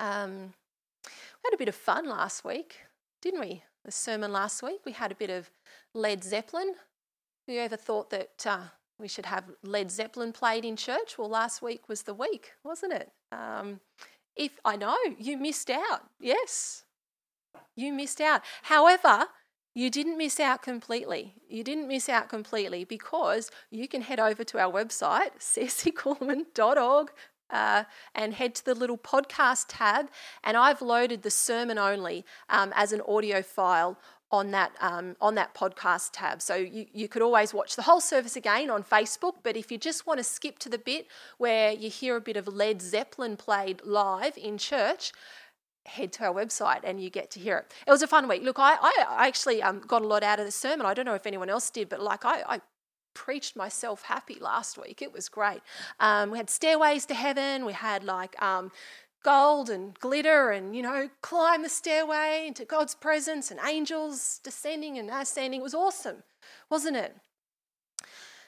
Um, we had a bit of fun last week, didn't we? The sermon last week, we had a bit of Led Zeppelin. Who ever thought that uh, we should have Led Zeppelin played in church? Well, last week was the week, wasn't it? Um, if I know you missed out, yes, you missed out. However, you didn't miss out completely. You didn't miss out completely because you can head over to our website, ceccoolman.org, uh, and head to the little podcast tab. And I've loaded the sermon only um, as an audio file on that um, on that podcast tab. So you, you could always watch the whole service again on Facebook. But if you just want to skip to the bit where you hear a bit of Led Zeppelin played live in church, head to our website and you get to hear it. It was a fun week. Look, I, I actually um, got a lot out of the sermon. I don't know if anyone else did, but like I, I preached myself happy last week. It was great. Um, we had stairways to heaven. We had like um, gold and glitter and, you know, climb the stairway into God's presence and angels descending and ascending. It was awesome, wasn't it?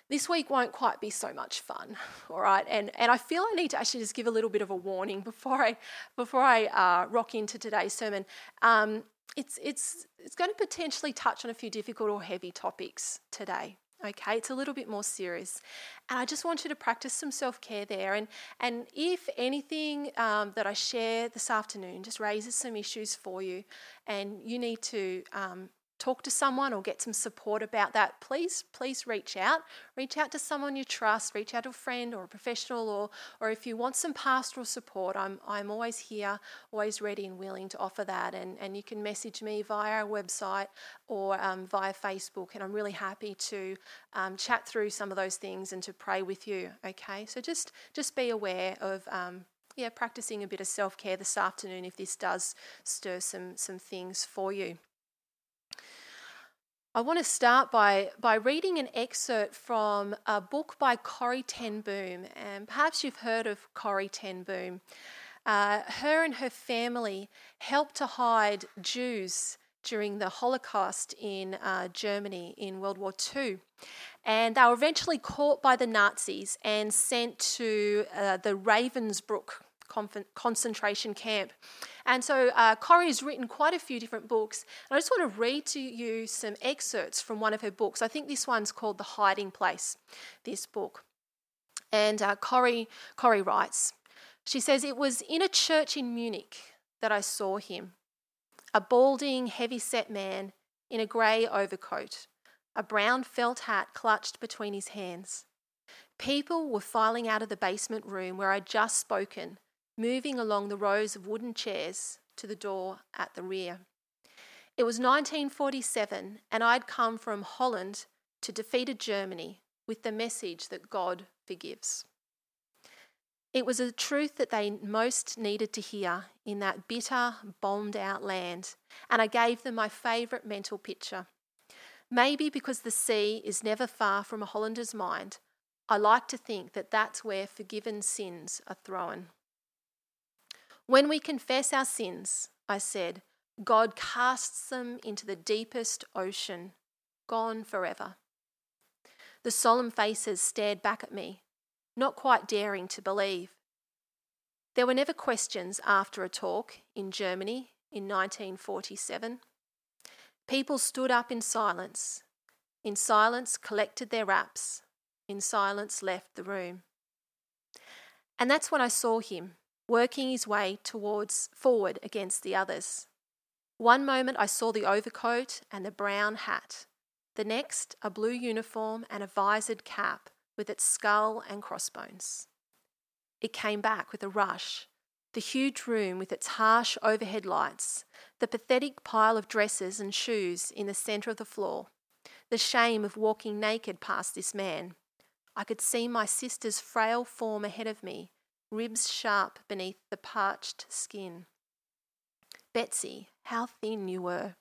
This week won't quite be so much fun, all right? And, and I feel I need to actually just give a little bit of a warning before I, before I uh, rock into today's sermon. Um, it's, it's, it's going to potentially touch on a few difficult or heavy topics today, okay? It's a little bit more serious. And i just want you to practice some self-care there. And and if anything um, that i share this afternoon just raises some issues for you and you need to um, talk to someone or get some support about that, please, please reach out. Reach out to someone you trust, reach out to a friend or a professional, or, or if you want some pastoral support, I'm, I'm always here, always ready and willing to offer that. And, and you can message me via our website or um, via Facebook, and I'm really happy to um, chat through some of those things and to pray with you. Okay, so just just be aware of um, yeah, practicing a bit of self care this afternoon if this does stir some some things for you. I want to start by, by reading an excerpt from a book by Corrie Ten Boom. And perhaps you've heard of Corrie Ten Boom. Uh, her and her family helped to hide Jews during the Holocaust in uh, Germany in World War II. And they were eventually caught by the Nazis and sent to uh, the Ravensbrück concentration camp. And so uh, Corrie has written quite a few different books. And I just want to read to you some excerpts from one of her books. I think this one's called The Hiding Place, this book. And uh, Corrie, Corrie writes, she says, It was in a church in Munich that I saw him, a balding, heavy set man in a grey overcoat, a brown felt hat clutched between his hands. People were filing out of the basement room where I'd just spoken moving along the rows of wooden chairs to the door at the rear. It was 1947, and I'd come from Holland to defeated Germany with the message that God forgives. It was a truth that they most needed to hear in that bitter, bombed out land, and I gave them my favourite mental picture. Maybe because the sea is never far from a Hollander's mind, I like to think that that's where forgiven sins are thrown. When we confess our sins, I said, God casts them into the deepest ocean, gone forever. The solemn faces stared back at me, not quite daring to believe. There were never questions after a talk in Germany in 1947. People stood up in silence, in silence collected their wraps, in silence left the room. And that's when I saw him working his way towards forward against the others. One moment I saw the overcoat and the brown hat, the next a blue uniform and a visored cap with its skull and crossbones. It came back with a rush. The huge room with its harsh overhead lights, the pathetic pile of dresses and shoes in the centre of the floor, the shame of walking naked past this man. I could see my sister's frail form ahead of me, ribs sharp beneath the parched skin. Betsy, how thin you were.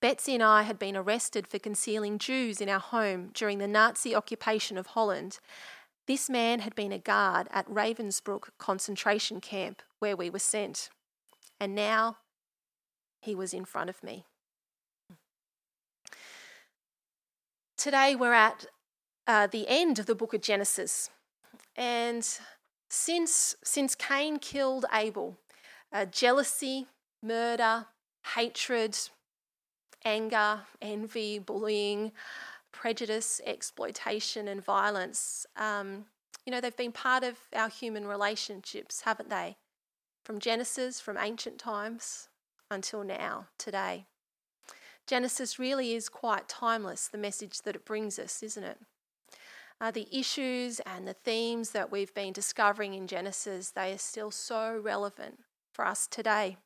Betsy and I had been arrested for concealing Jews in our home during the Nazi occupation of Holland. This man had been a guard at Ravensbrück concentration camp where we were sent. And now he was in front of me. Today we're at uh, the end of the book of Genesis. And since, since Cain killed Abel, uh, jealousy, murder, hatred, anger, envy, bullying, prejudice, exploitation, and violence. Um, you know, they've been part of our human relationships, haven't they? From Genesis, from ancient times until now, today. Genesis really is quite timeless, the message that it brings us, isn't it? Uh, the issues and the themes that we've been discovering in Genesis, they are still so relevant for us today.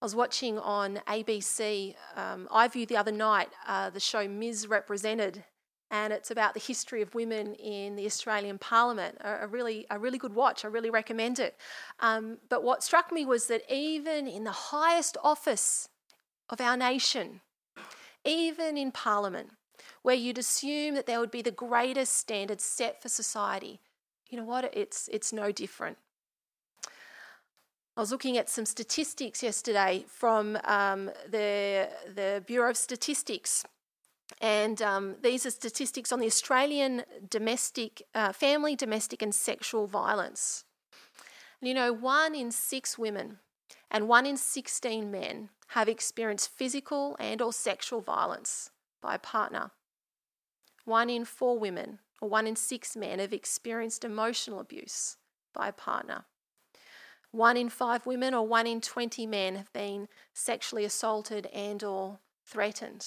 I was watching on ABC um, viewed the other night uh, the show Ms. Represented, and it's about the history of women in the Australian Parliament. A, a really, a really good watch. I really recommend it. Um, but what struck me was that even in the highest office of our nation, even in Parliament, where you'd assume that there would be the greatest standards set for society, you know what? It's it's no different. I was looking at some statistics yesterday from um, the, the Bureau of Statistics. And um, these are statistics on the Australian domestic, uh, family, domestic, and sexual violence. And you know, one in six women and one in 16 men have experienced physical and or sexual violence by a partner. One in four women or one in six men have experienced emotional abuse by a partner. One in five women or one in 20 men have been sexually assaulted and or threatened.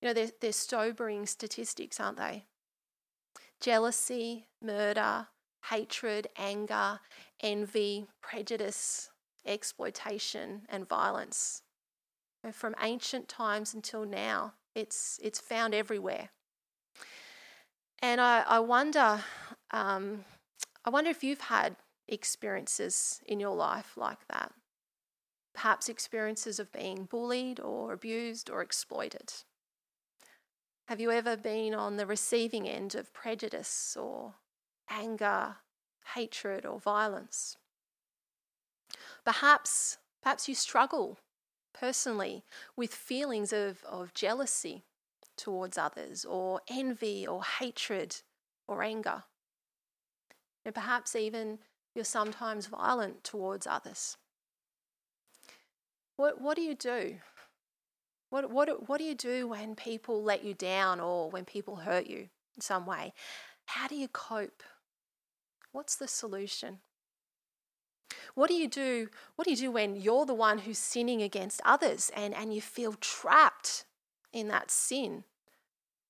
You know, they're, they're sobering statistics, aren't they? Jealousy, murder, hatred, anger, envy, prejudice, exploitation, and violence. And from ancient times until now, it's, it's found everywhere. And I, I wonder, um, I wonder if you've had experiences in your life like that. Perhaps experiences of being bullied or abused or exploited. Have you ever been on the receiving end of prejudice or anger, hatred, or violence? Perhaps, perhaps you struggle personally with feelings of, of jealousy towards others, or envy, or hatred, or anger. And perhaps even you're sometimes violent towards others. What, what do you do? What, what, what do you do when people let you down or when people hurt you in some way? How do you cope? What's the solution? What do you do? What do you do when you're the one who's sinning against others and, and you feel trapped in that sin?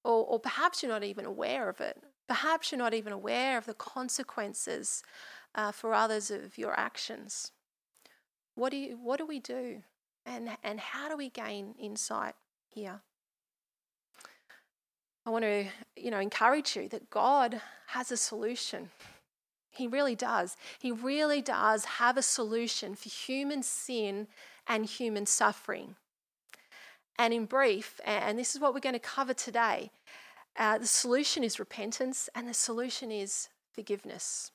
Or, or perhaps you're not even aware of it. Perhaps you're not even aware of the consequences uh, for others of your actions. What do, you, what do we do? And, and how do we gain insight here? I want to, you know, encourage you that God has a solution. He really does. He really does have a solution for human sin and human suffering. And in brief, and this is what we're going to cover today, uh, the solution is repentance and the solution is forgiveness.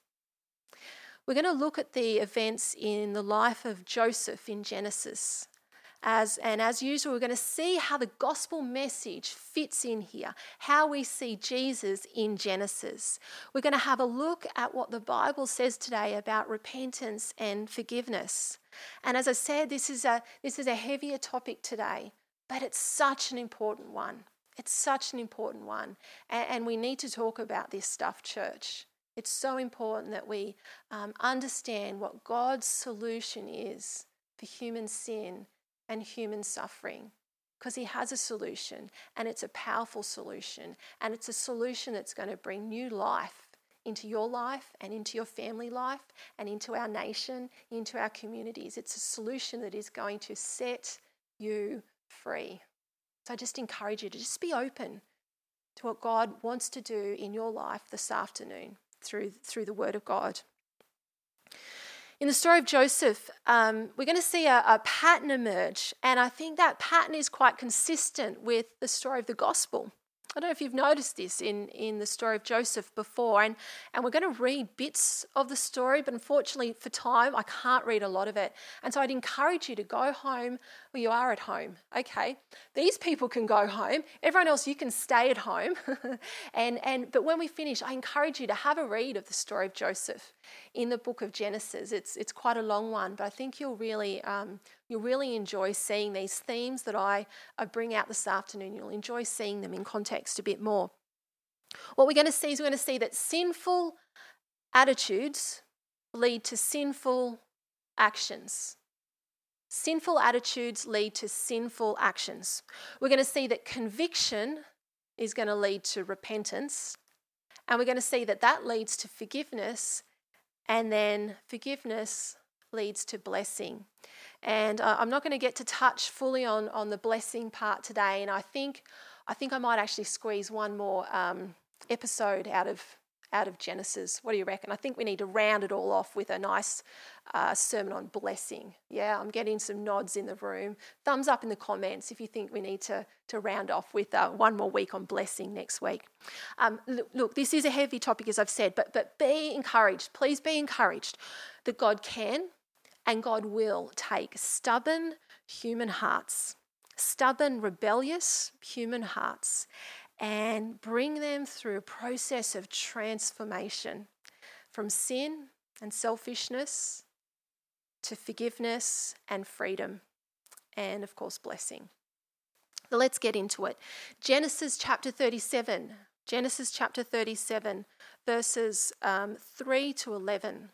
We're going to look at the events in the life of Joseph in Genesis. As, and as usual, we're going to see how the gospel message fits in here, how we see Jesus in Genesis. We're going to have a look at what the Bible says today about repentance and forgiveness. And as I said, this is a, this is a heavier topic today, but it's such an important one. It's such an important one. And, we need to talk about this stuff, church. It's so important that we um, understand what God's solution is for human sin and human suffering because He has a solution and it's a powerful solution and it's a solution that's going to bring new life into your life and into your family life and into our nation, into our communities. It's a solution that is going to set you free. So I just encourage you to just be open to what God wants to do in your life this afternoon through, through the Word of God. In the story of Joseph, um, we're going to see a, a, pattern emerge, and I think that pattern is quite consistent with the story of the gospel. I don't know if you've noticed this in, in the story of Joseph before, and, and we're going to read bits of the story, but unfortunately for time, I can't read a lot of it. And so I'd encourage you to go home you are at home. Okay, these people can go home, everyone else, you can stay at home. and, and, but when we finish, I encourage you to have a read of the story of Joseph in the book of Genesis. It's, it's quite a long one, but I think you'll really, um, you'll really enjoy seeing these themes that I, I bring out this afternoon. You'll enjoy seeing them in context a bit more. What we're going to see is we're going to see that sinful attitudes lead to sinful actions. Sinful attitudes lead to sinful actions. We're going to see that conviction is going to lead to repentance. And we're going to see that that leads to forgiveness. And then forgiveness leads to blessing. And uh, I'm not going to get to touch fully on, on the blessing part today. And I think, I think I might actually squeeze one more um, episode out of out of Genesis. What do you reckon? I think we need to round it all off with a nice uh, sermon on blessing. Yeah, I'm getting some nods in the room. Thumbs up in the comments if you think we need to, to round off with uh, one more week on blessing next week. Um, look, look, this is a heavy topic, as I've said, but, but be encouraged. Please be encouraged that God can and God will take stubborn human hearts, stubborn, rebellious human hearts, and bring them through a process of transformation from sin and selfishness to forgiveness and freedom, and of course, blessing. But let's get into it. Genesis chapter 37. Genesis chapter 37, verses um, 3 to 11.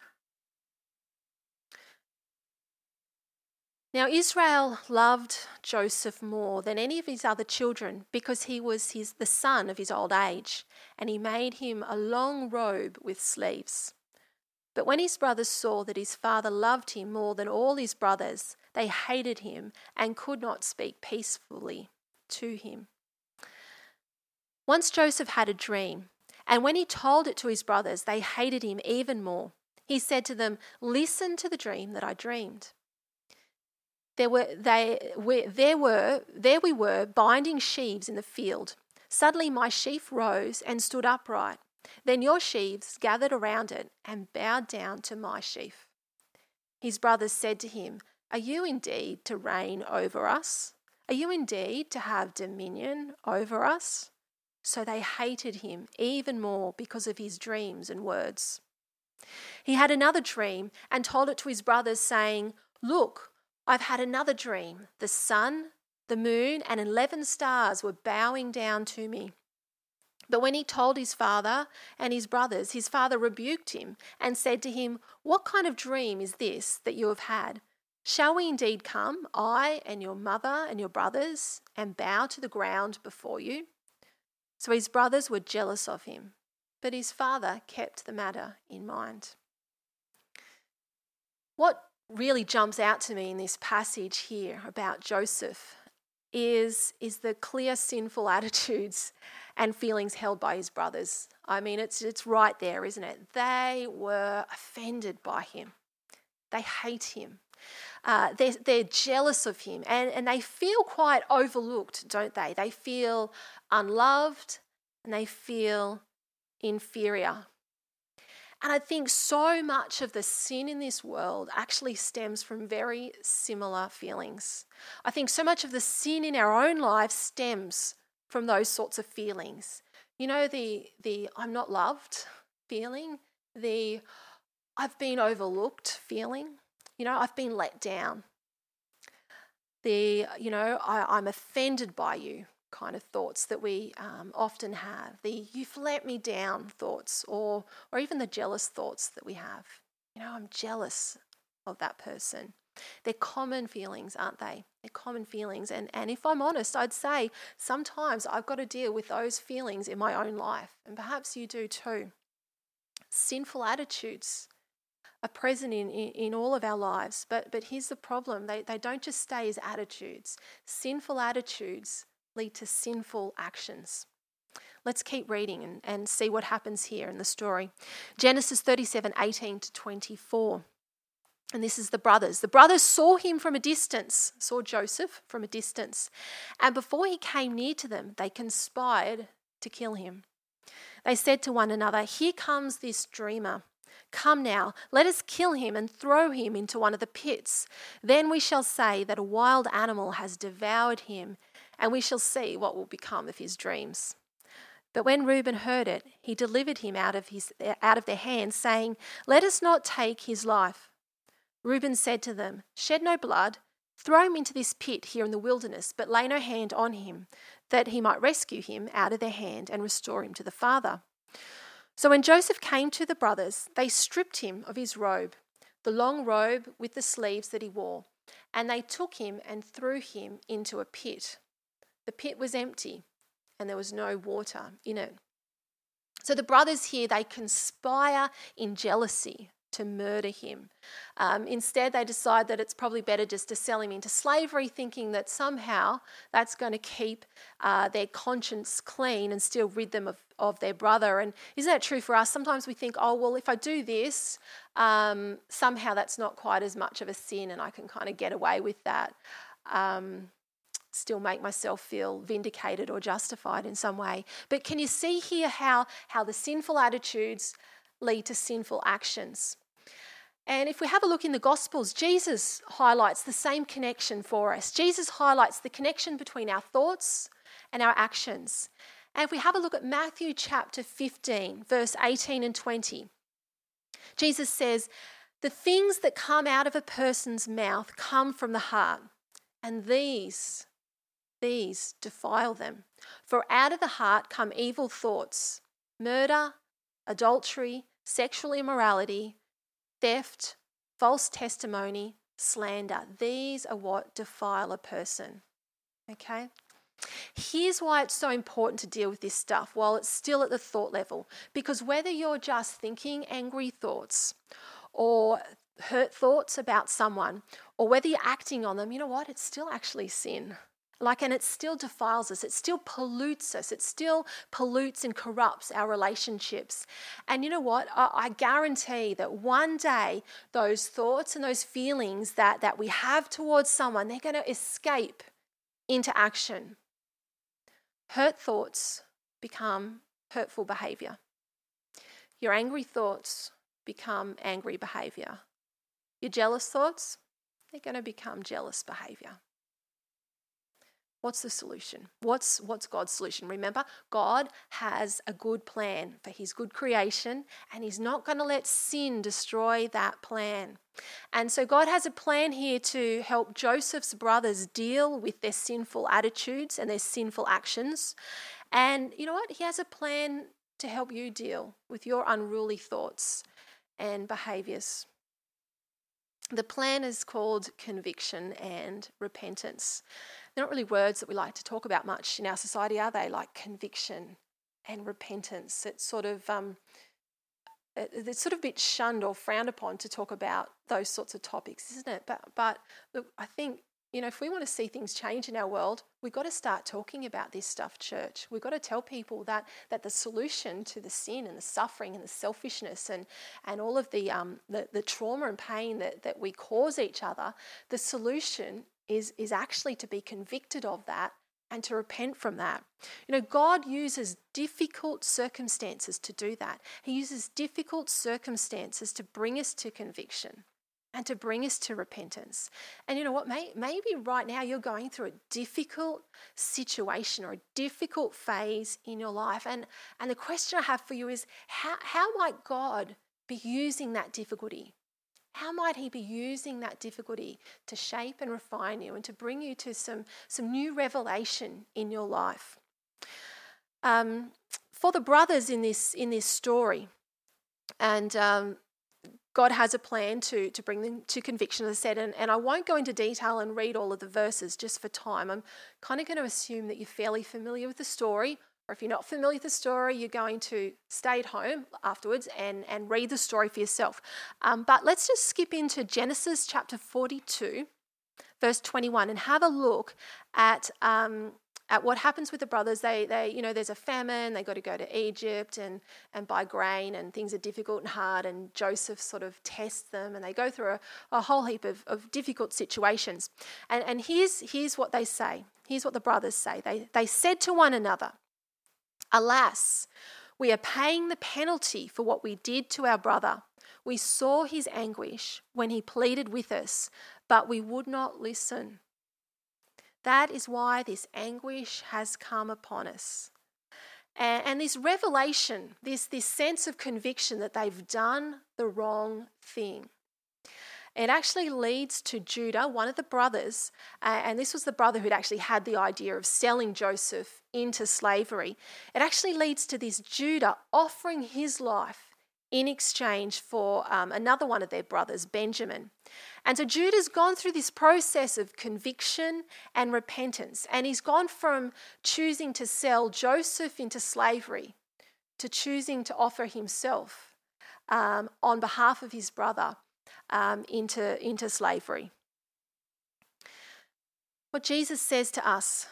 Now, Israel loved Joseph more than any of his other children because he was his, the son of his old age, and he made him a long robe with sleeves. But when his brothers saw that his father loved him more than all his brothers, they hated him and could not speak peacefully to him. Once Joseph had a dream, and when he told it to his brothers, they hated him even more. He said to them, Listen to the dream that I dreamed. There were they we, there were there we were binding sheaves in the field. Suddenly my sheaf rose and stood upright. Then your sheaves gathered around it and bowed down to my sheaf. His brothers said to him, Are you indeed to reign over us? Are you indeed to have dominion over us? So they hated him even more because of his dreams and words. He had another dream and told it to his brothers, saying, Look, I've had another dream. The sun, the moon, and 11 stars were bowing down to me. But when he told his father and his brothers, his father rebuked him and said to him, What kind of dream is this that you have had? Shall we indeed come, I and your mother and your brothers, and bow to the ground before you? So his brothers were jealous of him, but his father kept the matter in mind. What really jumps out to me in this passage here about Joseph is, is the clear sinful attitudes and feelings held by his brothers. I mean, it's, it's right there, isn't it? They were offended by him, they hate him. Uh, they're, they're jealous of him and, and they feel quite overlooked, don't they? They feel unloved and they feel inferior. And I think so much of the sin in this world actually stems from very similar feelings. I think so much of the sin in our own lives stems from those sorts of feelings. You know, the, the I'm not loved feeling, the I've been overlooked feeling, you know, I've been let down. The, you know, I, I'm offended by you kind of thoughts that we um, often have the you've let me down thoughts or or even the jealous thoughts that we have you know i'm jealous of that person they're common feelings aren't they they're common feelings and and if i'm honest i'd say sometimes i've got to deal with those feelings in my own life and perhaps you do too sinful attitudes are present in, in, in, all of our lives. But, but here's the problem they, they don't just stay as attitudes. Sinful attitudes lead to sinful actions. Let's keep reading and, and see what happens here in the story. Genesis 37 18 to 24. And this is the brothers. The brothers saw him from a distance, saw Joseph from a distance. And before he came near to them, they conspired to kill him. They said to one another, Here comes this dreamer. Come now, let us kill him and throw him into one of the pits. Then we shall say that a wild animal has devoured him, and we shall see what will become of his dreams. But when Reuben heard it, he delivered him out of, his, out of their hands, saying, Let us not take his life. Reuben said to them, Shed no blood, throw him into this pit here in the wilderness, but lay no hand on him, that he might rescue him out of their hand and restore him to the father. So when Joseph came to the brothers, they stripped him of his robe, the long robe with the sleeves that he wore, and they took him and threw him into a pit. The pit was empty, and there was no water in it. So the brothers here, they conspire in jealousy to murder him. Um, instead, they decide that it's probably better just to sell him into slavery, thinking that somehow that's going to keep uh, their conscience clean and still rid them of, of their brother. And isn't that true for us? Sometimes we think, oh, well, if I do this, um, somehow that's not quite as much of a sin and I can kind of get away with that. Um, still make myself feel vindicated or justified in some way. But can you see here how, how the sinful attitudes lead to sinful actions? And if we have a look in the Gospels, Jesus highlights the same connection for us. Jesus highlights the connection between our thoughts and our actions. And if we have a look at Matthew chapter 15, verse 18 and 20, Jesus says, The things that come out of a person's mouth come from the heart, and these, these defile them. For out of the heart come evil thoughts, murder, adultery, sexual immorality theft, false testimony, slander. These are what defile a person. Okay? Here's why it's so important to deal with this stuff while it's still at the thought level. Because whether you're just thinking angry thoughts or hurt thoughts about someone, or whether you're acting on them, you know what? It's still actually sin. Like, and it still defiles us, it still pollutes us, it still pollutes and corrupts our relationships. And you know what? I, I guarantee that one day those thoughts and those feelings that, that we have towards someone, they're going to escape into action. Hurt thoughts become hurtful behavior. Your angry thoughts become angry behavior. Your jealous thoughts, they're going to become jealous behavior. What's the solution? What's, what's God's solution? Remember, God has a good plan for his good creation, and he's not going to let sin destroy that plan. And so, God has a plan here to help Joseph's brothers deal with their sinful attitudes and their sinful actions. And you know what? He has a plan to help you deal with your unruly thoughts and behaviors. The plan is called conviction and repentance. They're not really words that we like to talk about much in our society, are they? Like conviction and repentance. It's sort of um, it's sort of a bit shunned or frowned upon to talk about those sorts of topics, isn't it? But but look, I think you know if we want to see things change in our world, we've got to start talking about this stuff, church. We've got to tell people that that the solution to the sin and the suffering and the selfishness and and all of the um the, the trauma and pain that that we cause each other, the solution is, is actually to be convicted of that and to repent from that. You know, God uses difficult circumstances to do that. He uses difficult circumstances to bring us to conviction and to bring us to repentance. And you know what? May, maybe right now you're going through a difficult situation or a difficult phase in your life. And, and the question I have for you is how, how might God be using that difficulty? How might He be using that difficulty to shape and refine you and to bring you to some, some new revelation in your life? Um, for the brothers in this, in this story, and um, God has a plan to, to bring them to conviction, as I said, and, and I won't go into detail and read all of the verses just for time. I'm kind of going to assume that you're fairly familiar with the story or if you're not familiar with the story, you're going to stay at home afterwards and, and read the story for yourself. Um, but let's just skip into Genesis chapter 42, verse 21, and have a look at. Um, at what happens with the brothers, they, they, you know, there's a famine, they got to go to Egypt and, and buy grain, and things are difficult and hard, and Joseph sort of tests them, and they go through a, a whole heap of, of difficult situations. And, and here's, here's what they say. Here's what the brothers say. They, they said to one another, Alas, we are paying the penalty for what we did to our brother. We saw his anguish when he pleaded with us, but we would not listen. That is why this anguish has come upon us. And, this revelation, this, this sense of conviction that they've done the wrong thing. It actually leads to Judah, one of the brothers, and this was the brother who'd actually had the idea of selling Joseph into slavery. It actually leads to this Judah offering his life in exchange for um, another one of their brothers, Benjamin. And so Judah's gone through this process of conviction and repentance, and he's gone from choosing to sell Joseph into slavery to choosing to offer himself um, on behalf of his brother um, into, into slavery. What Jesus says to us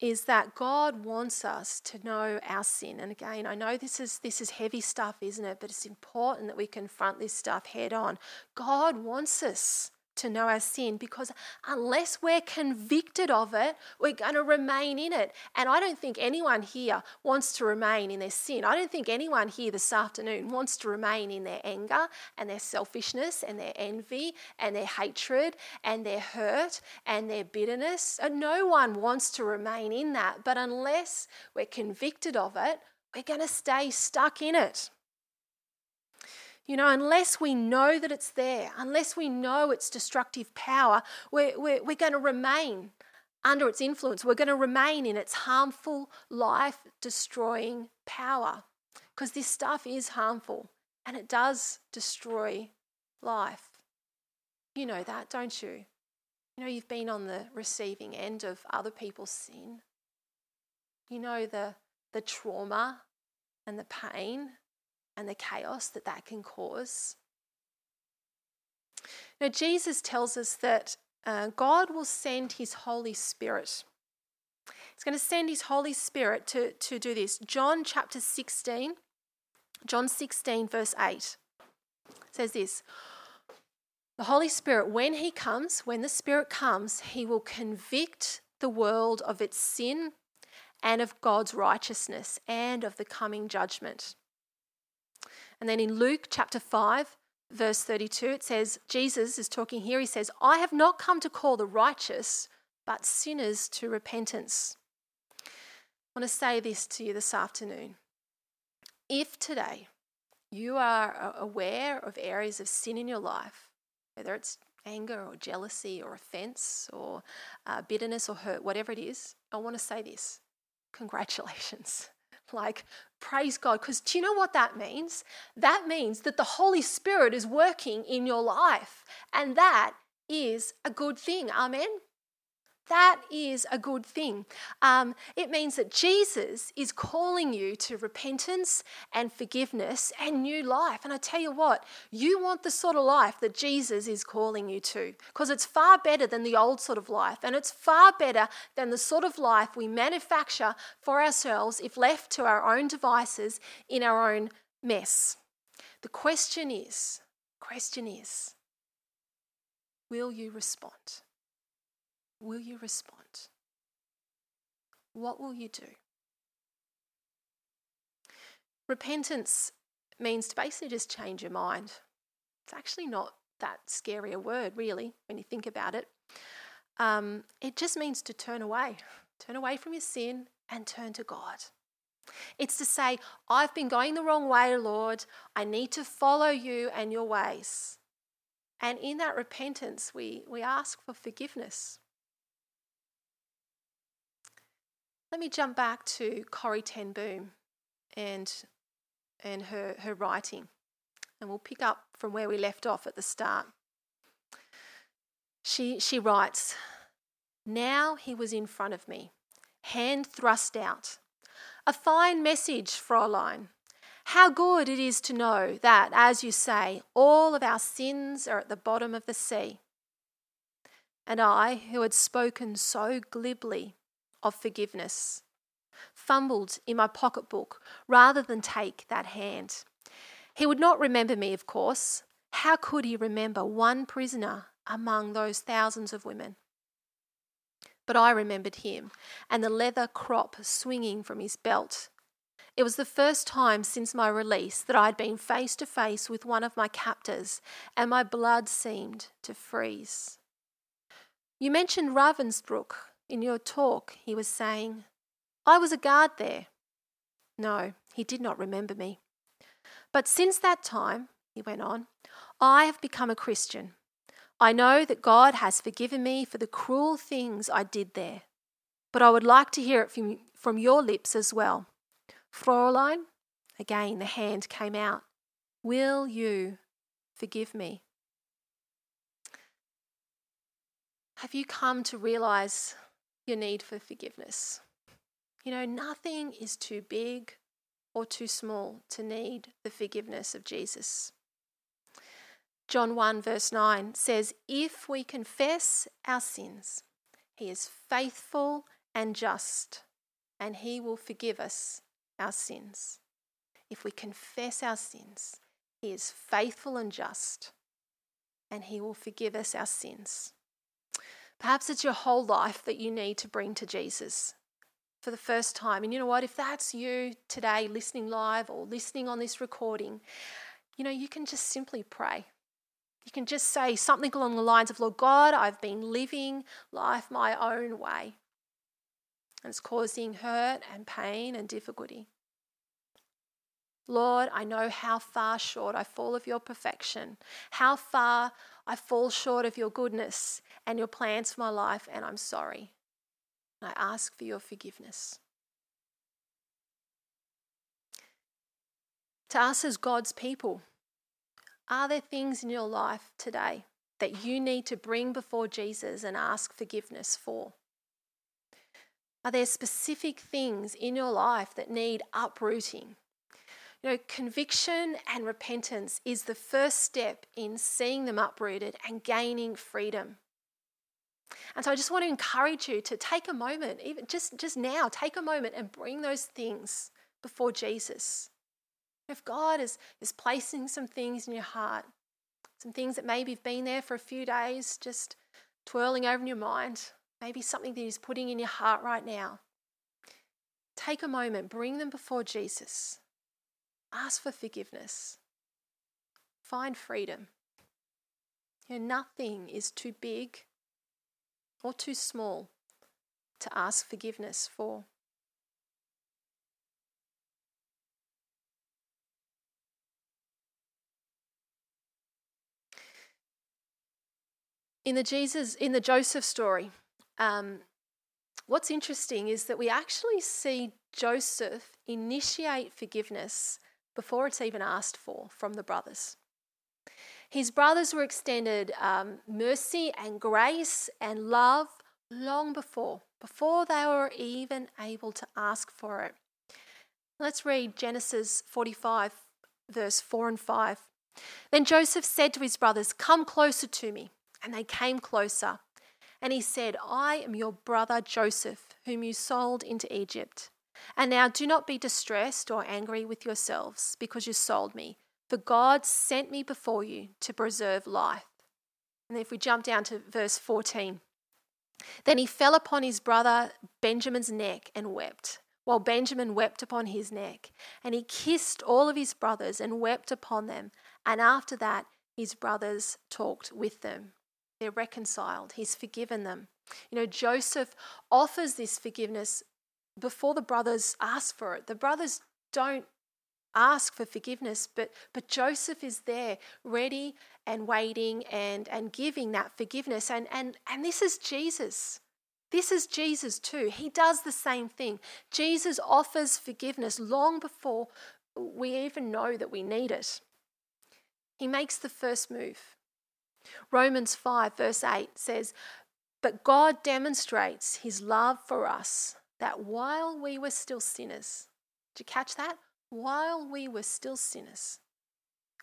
is that God wants us to know our sin. And again, I know this is this is heavy stuff, isn't it? But it's important that we confront this stuff head on. God wants us to know our sin because unless we're convicted of it, we're going to remain in it. And I don't think anyone here wants to remain in their sin. I don't think anyone here this afternoon wants to remain in their anger and their selfishness and their envy and their hatred and their hurt and their bitterness. And no one wants to remain in that. But unless we're convicted of it, we're going to stay stuck in it. You know, unless we know that it's there, unless we know its destructive power, we're, we're, we're going to remain under its influence. We're going to remain in its harmful, life destroying power because this stuff is harmful and it does destroy life. You know that, don't you? You know, you've been on the receiving end of other people's sin. You know the, the trauma and the pain and the chaos that that can cause. Now, Jesus tells us that uh, God will send his Holy Spirit. He's going to send his Holy Spirit to, to do this. John chapter 16, John 16, verse 8 says this The Holy Spirit, when he comes, when the Spirit comes, he will convict the world of its sin and of God's righteousness and of the coming judgment. And then in Luke chapter 5, verse 32, it says, Jesus is talking here. He says, I have not come to call the righteous, but sinners to repentance. I want to say this to you this afternoon. If today you are aware of areas of sin in your life, whether it's anger or jealousy or offense or uh, bitterness or hurt, whatever it is, I want to say this congratulations. Like, praise God. Because do you know what that means? That means that the Holy Spirit is working in your life. And that is a good thing. Amen. That is a good thing. Um, it means that Jesus is calling you to repentance and forgiveness and new life. And I tell you what, you want the sort of life that Jesus is calling you to because it's far better than the old sort of life. And it's far better than the sort of life we manufacture for ourselves if left to our own devices in our own mess. The question is, question is, will you respond? Will you respond? What will you do? Repentance means to basically just change your mind. It's actually not that scary a word, really, when you think about it. Um, it just means to turn away, turn away from your sin and turn to God. It's to say, I've been going the wrong way, Lord. I need to follow you and your ways. And in that repentance, we, we ask for forgiveness. Let me jump back to Corrie Ten Boom and, and her, her writing, and we'll pick up from where we left off at the start. She, she writes, Now he was in front of me, hand thrust out. A fine message, Fraulein. How good it is to know that, as you say, all of our sins are at the bottom of the sea. And I, who had spoken so glibly of forgiveness, fumbled in my pocketbook rather than take that hand. He would not remember me, of course. How could he remember one prisoner among those thousands of women? But I remembered him and the leather crop swinging from his belt It was the first time since my release that I'd been face to face with one of my captors, and my blood seemed to freeze. You mentioned Ravensbrück in your talk, he was saying. I was a guard there. No, he did not remember me. But since that time, he went on, I have become a Christian. I know that God has forgiven me for the cruel things I did there. But I would like to hear it from, from your lips as well. Fräulein, again the hand came out. Will you forgive me? Have you come to realize your need for forgiveness? You know, nothing is too big or too small to need the forgiveness of Jesus. John 1, verse 9 says, If we confess our sins, he is faithful and just, and he will forgive us our sins. If we confess our sins, he is faithful and just, and he will forgive us our sins. Perhaps it's your whole life that you need to bring to Jesus for the first time. And you know what? If that's you today, listening live or listening on this recording, you know, you can just simply pray. You can just say something along the lines of, Lord God, I've been living life my own way. And it's causing hurt and pain and difficulty. Lord, I know how far short I fall of your perfection, how far I fall short of your goodness and your plans for my life, and I'm sorry. I ask for your forgiveness. To us as God's people, are there things in your life today that you need to bring before Jesus and ask forgiveness for? Are there specific things in your life that need uprooting? You know, conviction and repentance is the first step in seeing them uprooted and gaining freedom. And so I just want to encourage you to take a moment, even just, just now, take a moment and bring those things before Jesus. If God is, is placing some things in your heart, some things that maybe have been there for a few days, just twirling over in your mind, maybe something that He's putting in your heart right now, take a moment, bring them before Jesus. Ask for forgiveness. Find freedom. You know, nothing is too big or too small to ask forgiveness for. In the Jesus, in the Joseph story, um, what's interesting is that we actually see Joseph initiate forgiveness before it's even asked for from the brothers. His brothers were extended um, mercy and grace and love long before, before they were even able to ask for it. Let's read Genesis 45, verse 4 and 5. Then Joseph said to his brothers, Come closer to me. And they came closer. And he said, I am your brother Joseph, whom you sold into Egypt. And now do not be distressed or angry with yourselves because you sold me, for God sent me before you to preserve life. And if we jump down to verse 14, then he fell upon his brother Benjamin's neck and wept, while Benjamin wept upon his neck. And he kissed all of his brothers and wept upon them. And after that, his brothers talked with them. They're reconciled, he's forgiven them. You know, Joseph offers this forgiveness before the brothers ask for it. The brothers don't ask for forgiveness, but, but Joseph is there ready and waiting and, and giving that forgiveness. And, and, and this is Jesus. This is Jesus too. He does the same thing. Jesus offers forgiveness long before we even know that we need it. He makes the first move. Romans 5, verse 8 says, But God demonstrates his love for us that while we were still sinners, did you catch that? While we were still sinners,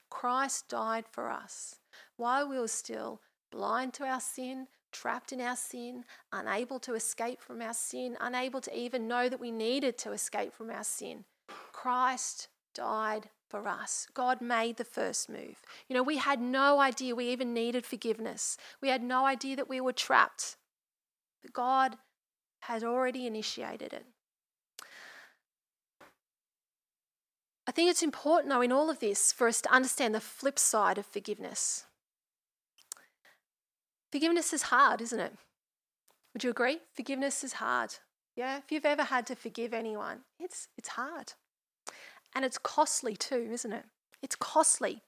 Christ died for us. While we were still blind to our sin, trapped in our sin, unable to escape from our sin, unable to even know that we needed to escape from our sin, Christ died for us. God made the first move. You know, we had no idea we even needed forgiveness, we had no idea that we were trapped. But God had already initiated it. I think it's important, though, in all of this for us to understand the flip side of forgiveness. Forgiveness is hard, isn't it? Would you agree? Forgiveness is hard. Yeah, if you've ever had to forgive anyone, it's, it's hard. And it's costly too, isn't it? It's costly.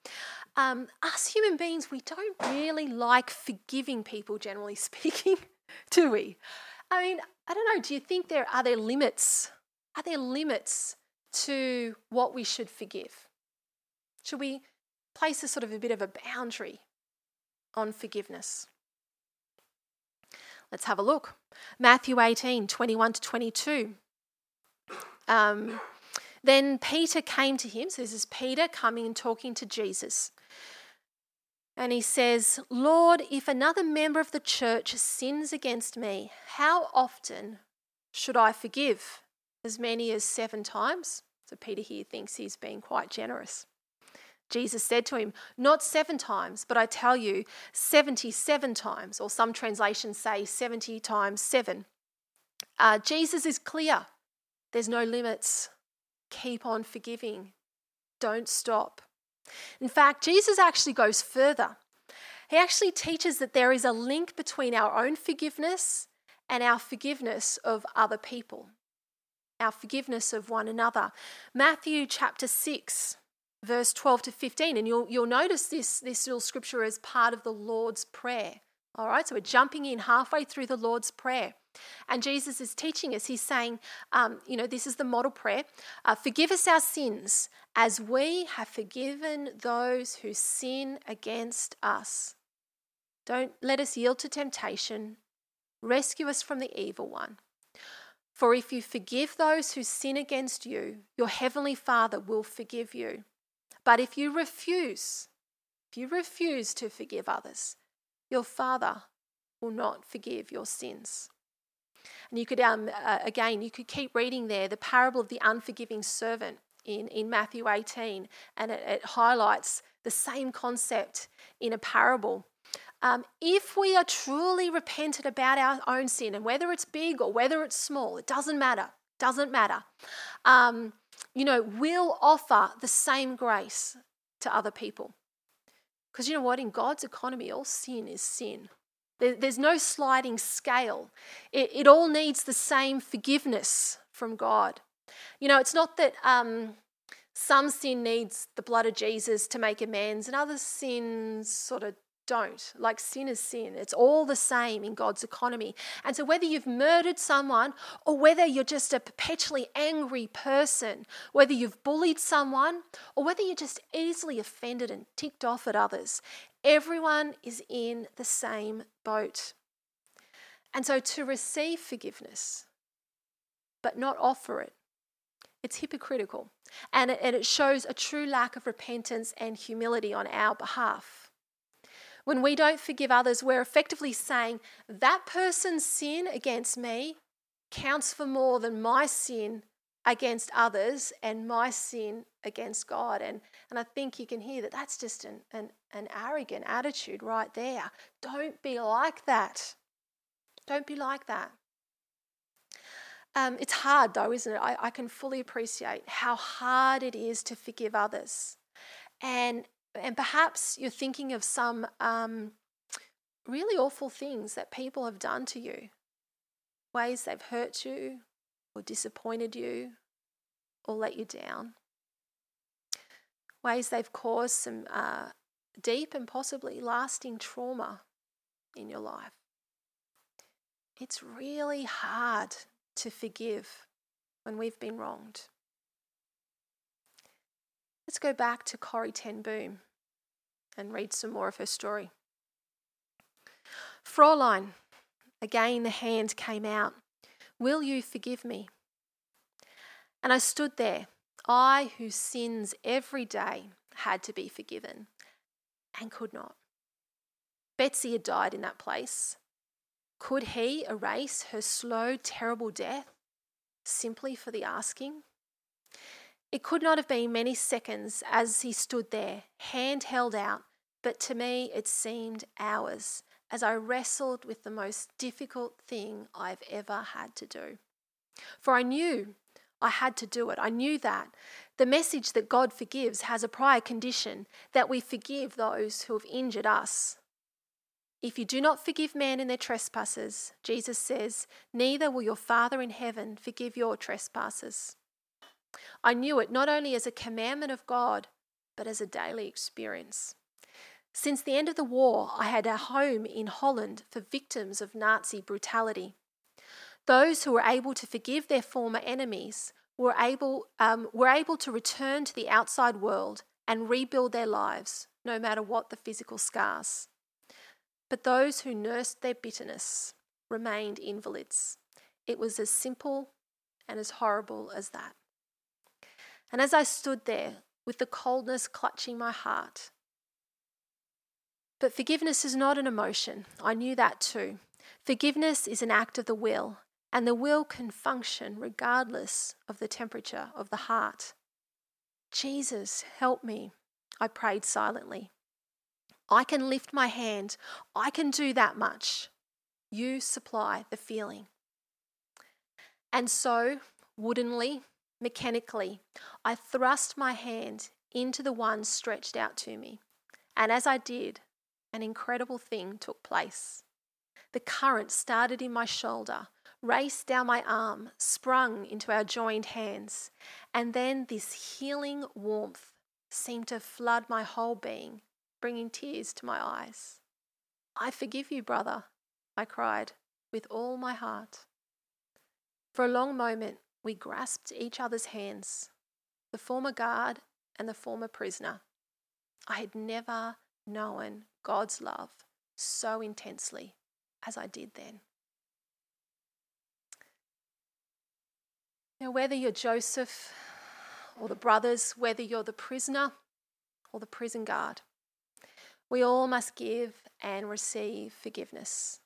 Um, us human beings, we don't really like forgiving people, generally speaking, do we? I mean, I don't know. Do you think there are there limits? Are there limits to what we should forgive? Should we place a sort of a bit of a boundary on forgiveness? Let's have a look. Matthew 18, 21 to 22. Um, then Peter came to him. So this is Peter coming and talking to Jesus. And he says, Lord, if another member of the church sins against me, how often should I forgive? As many as seven times? So Peter here thinks he's being quite generous. Jesus said to him, Not seven times, but I tell you, 77 times, or some translations say 70 times seven. Uh, Jesus is clear. There's no limits. Keep on forgiving. Don't stop. In fact, Jesus actually goes further. He actually teaches that there is a link between our own forgiveness and our forgiveness of other people, our forgiveness of one another. Matthew chapter 6, verse 12 to 15. And you'll, you'll notice this, this little scripture as part of the Lord's Prayer. All right, so we're jumping in halfway through the Lord's Prayer. And Jesus is teaching us, he's saying, um, you know, this is the model prayer uh, Forgive us our sins as we have forgiven those who sin against us. Don't let us yield to temptation. Rescue us from the evil one. For if you forgive those who sin against you, your heavenly Father will forgive you. But if you refuse, if you refuse to forgive others, your Father will not forgive your sins. And you could, um, uh, again, you could keep reading there the parable of the unforgiving servant in, in Matthew 18, and it, it highlights the same concept in a parable. Um, if we are truly repentant about our own sin, and whether it's big or whether it's small, it doesn't matter, doesn't matter. Um, you know, we'll offer the same grace to other people. Because you know what? In God's economy, all sin is sin. There's no sliding scale. It, it, all needs the same forgiveness from God. You know, it's not that um, some sin needs the blood of Jesus to make amends, and other sins sort of don't. Like sin is sin. It's all the same in God's economy. And so, whether you've murdered someone or whether you're just a perpetually angry person, whether you've bullied someone or whether you're just easily offended and ticked off at others, everyone is in the same boat. And so, to receive forgiveness but not offer it, it's hypocritical. And it, and it shows a true lack of repentance and humility on our behalf. When we don't forgive others, we're effectively saying that person's sin against me counts for more than my sin against others and my sin against God. And, and I think you can hear that that's just an, an, an arrogant attitude right there. Don't be like that. Don't be like that. Um, it's hard though, isn't it? I, I can fully appreciate how hard it is to forgive others. And and perhaps you're thinking of some um, really awful things that people have done to you, ways they've hurt you or disappointed you or let you down, ways they've caused some uh, deep and possibly lasting trauma in your life. It's really hard to forgive when we've been wronged. Let's go back to Corrie Ten Boom and read some more of her story. Fraulein, again the hand came out. Will you forgive me? And I stood there, I whose sins every day had to be forgiven, and could not. Betsie had died in that place. Could he erase her slow, terrible death simply for the asking? It could not have been many seconds as he stood there, hand held out, but to me it seemed hours as I wrestled with the most difficult thing I've ever had to do. For I knew, I had to do it. I knew that. The message that God forgives has a prior condition that we forgive those who have injured us. If you do not forgive men in their trespasses, Jesus says, neither will your Father in heaven forgive your trespasses. I knew it not only as a commandment of God, but as a daily experience. Since the end of the war, I had a home in Holland for victims of Nazi brutality. Those who were able to forgive their former enemies were able, um, were able to return to the outside world and rebuild their lives, no matter what the physical scars. But those who nursed their bitterness remained invalids. It was as simple and as horrible as that. And as I stood there with the coldness clutching my heart, but forgiveness is not an emotion. I knew that too. Forgiveness is an act of the will, and the will can function regardless of the temperature of the heart. Jesus, help me, I prayed silently. I can lift my hand, I can do that much. You supply the feeling. And so, woodenly, mechanically, I thrust my hand into the one stretched out to me. And as I did, an incredible thing took place. The current started in my shoulder, raced down my arm, sprung into our joined hands, and then this healing warmth seemed to flood my whole being, bringing tears to my eyes. I forgive you, brother, I cried with all my heart. For a long moment, we grasped each other's hands, the former guard and the former prisoner. I had never known God's love so intensely as I did then. Now, whether you're Joseph or the brothers, whether you're the prisoner or the prison guard, we all must give and receive forgiveness.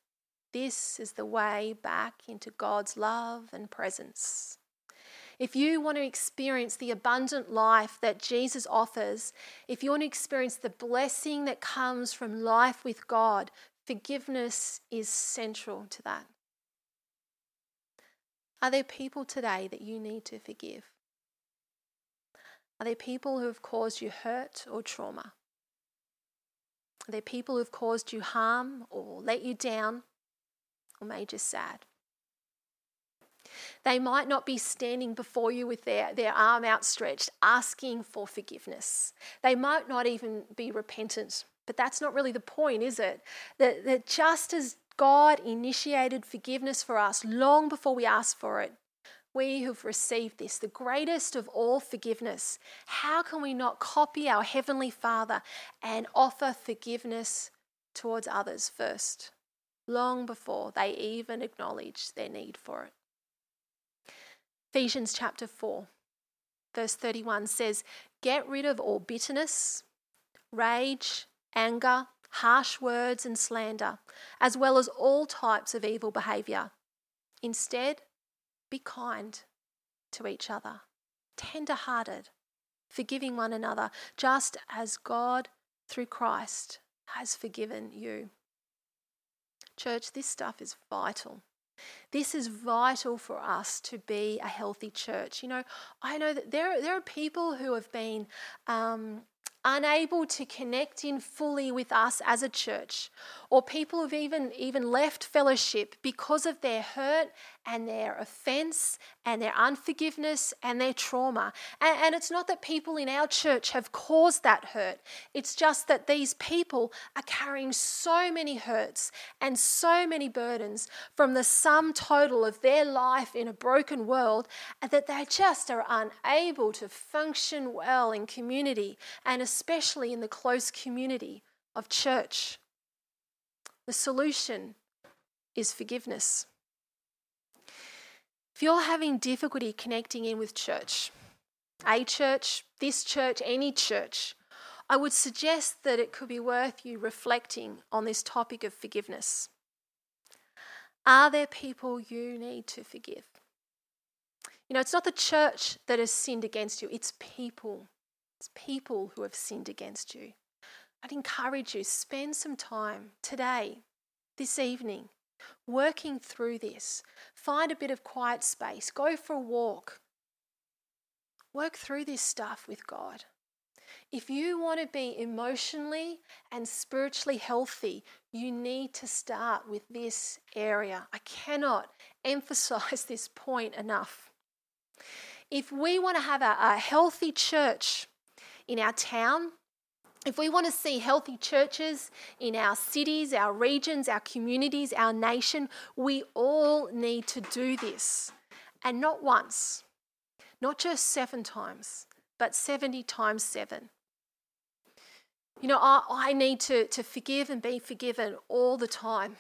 This is the way back into God's love and presence. If you want to experience the abundant life that Jesus offers, if you want to experience the blessing that comes from life with God, forgiveness is central to that. Are there people today that you need to forgive? Are there people who have caused you hurt or trauma? Are there people who have caused you harm or let you down or made you sad? They might not be standing before you with their, their arm outstretched, asking for forgiveness. They might not even be repentant, but that's not really the point, is it? That, that just as God initiated forgiveness for us long before we asked for it, we who've received this, the greatest of all forgiveness, how can we not copy our Heavenly Father and offer forgiveness towards others first, long before they even acknowledge their need for it? Ephesians chapter 4, verse 31 says, Get rid of all bitterness, rage, anger, harsh words, and slander, as well as all types of evil behaviour. Instead, be kind to each other, tender hearted, forgiving one another, just as God, through Christ, has forgiven you. Church, this stuff is vital. This is vital for us to be a healthy church. You know, I know that there, there are people who have been um, unable to connect in fully with us as a church, or people who've even, even left fellowship because of their hurt and their offense and their unforgiveness and their trauma. And, and it's not that people in our church have caused that hurt, it's just that these people are carrying so many hurts and so many burdens from the sum total of their life in a broken world that they just are unable to function well in community and especially in the close community of church. The solution is forgiveness. If you're having difficulty connecting in with church, a church, this church, any church, I would suggest that it could be worth you reflecting on this topic of forgiveness. Are there people you need to forgive? You know, it's not the church that has sinned against you, it's people. It's people who have sinned against you. I'd encourage you, spend some time today, this evening, working through this. Find a bit of quiet space, go for a walk, Work through this stuff with God. If you want to be emotionally and spiritually healthy, you need to start with this area. I cannot emphasize this point enough. If we want to have a, a healthy church in our town, if we want to see healthy churches in our cities, our regions, our communities, our nation, we all need to do this. And not once, not just seven times, but 70 times seven. You know, I, I need to, to forgive and be forgiven all the time.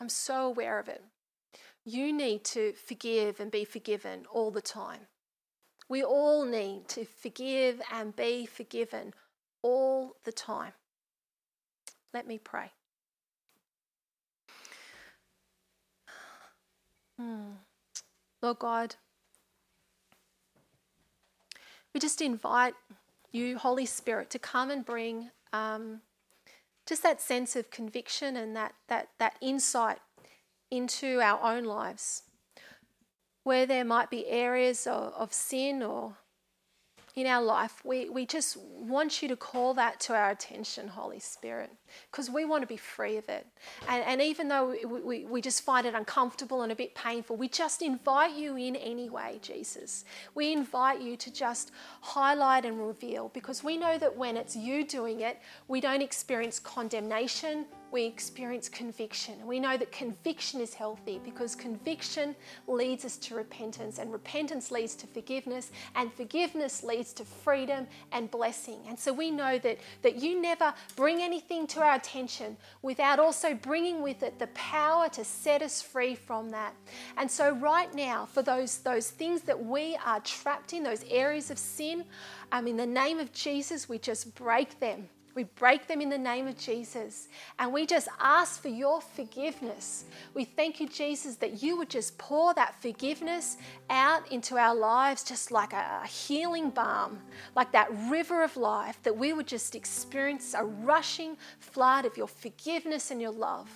I'm so aware of it. You need to forgive and be forgiven all the time. We all need to forgive and be forgiven all the time. Let me pray. Hmm. Lord God, we just invite you, Holy Spirit, to come and bring um, just that sense of conviction and that, that, that insight into our own lives. Where there might be areas of, of sin or in our life, we, we just want you to call that to our attention, Holy Spirit, because we want to be free of it. And, and even though we, we, we just find it uncomfortable and a bit painful, we just invite you in anyway, Jesus. We invite you to just highlight and reveal, because we know that when it's you doing it, we don't experience condemnation, we experience conviction. We know that conviction is healthy because conviction leads us to repentance, and repentance leads to forgiveness, and forgiveness leads to freedom and blessing. And so we know that, that you never bring anything to our attention without also bringing with it the power to set us free from that. And so, right now, for those, those things that we are trapped in, those areas of sin, um, in the name of Jesus, we just break them. We break them in the name of Jesus and we just ask for your forgiveness. We thank you, Jesus, that you would just pour that forgiveness out into our lives just like a healing balm, like that river of life, that we would just experience a rushing flood of your forgiveness and your love.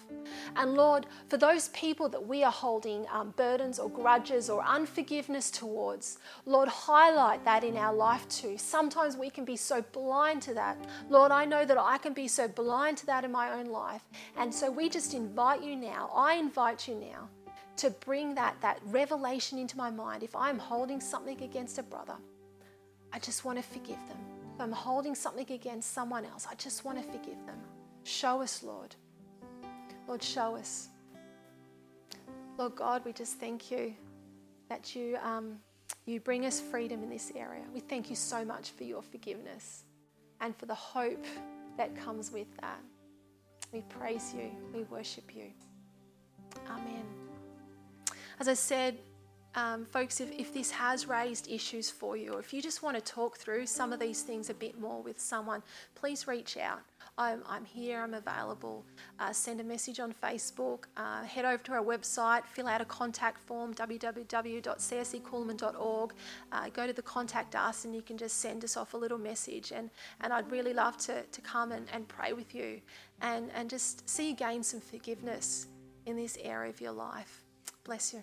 And Lord, for those people that we are holding um, burdens or grudges or unforgiveness towards, Lord, highlight that in our life too. Sometimes we can be so blind to that. Lord, I know that I can be so blind to that in my own life. And so we just invite you now, I invite you now to bring that, that revelation into my mind. If I'm holding something against a brother, I just want to forgive them. If I'm holding something against someone else, I just want to forgive them. Show us, Lord. Lord, show us. Lord God, we just thank you that you, um, you bring us freedom in this area. We thank you so much for your forgiveness and for the hope that comes with that. We praise you, we worship you. Amen. As I said, um, folks, if, if this has raised issues for you, or if you just want to talk through some of these things a bit more with someone, please reach out. I'm, I'm here, I'm available. Uh, send a message on Facebook, uh, head over to our website, fill out a contact form, www.csccoolman.org. Uh, go to the contact us, and you can just send us off a little message. And, and I'd really love to, to come and, and pray with you and, and just see you gain some forgiveness in this area of your life. Bless you.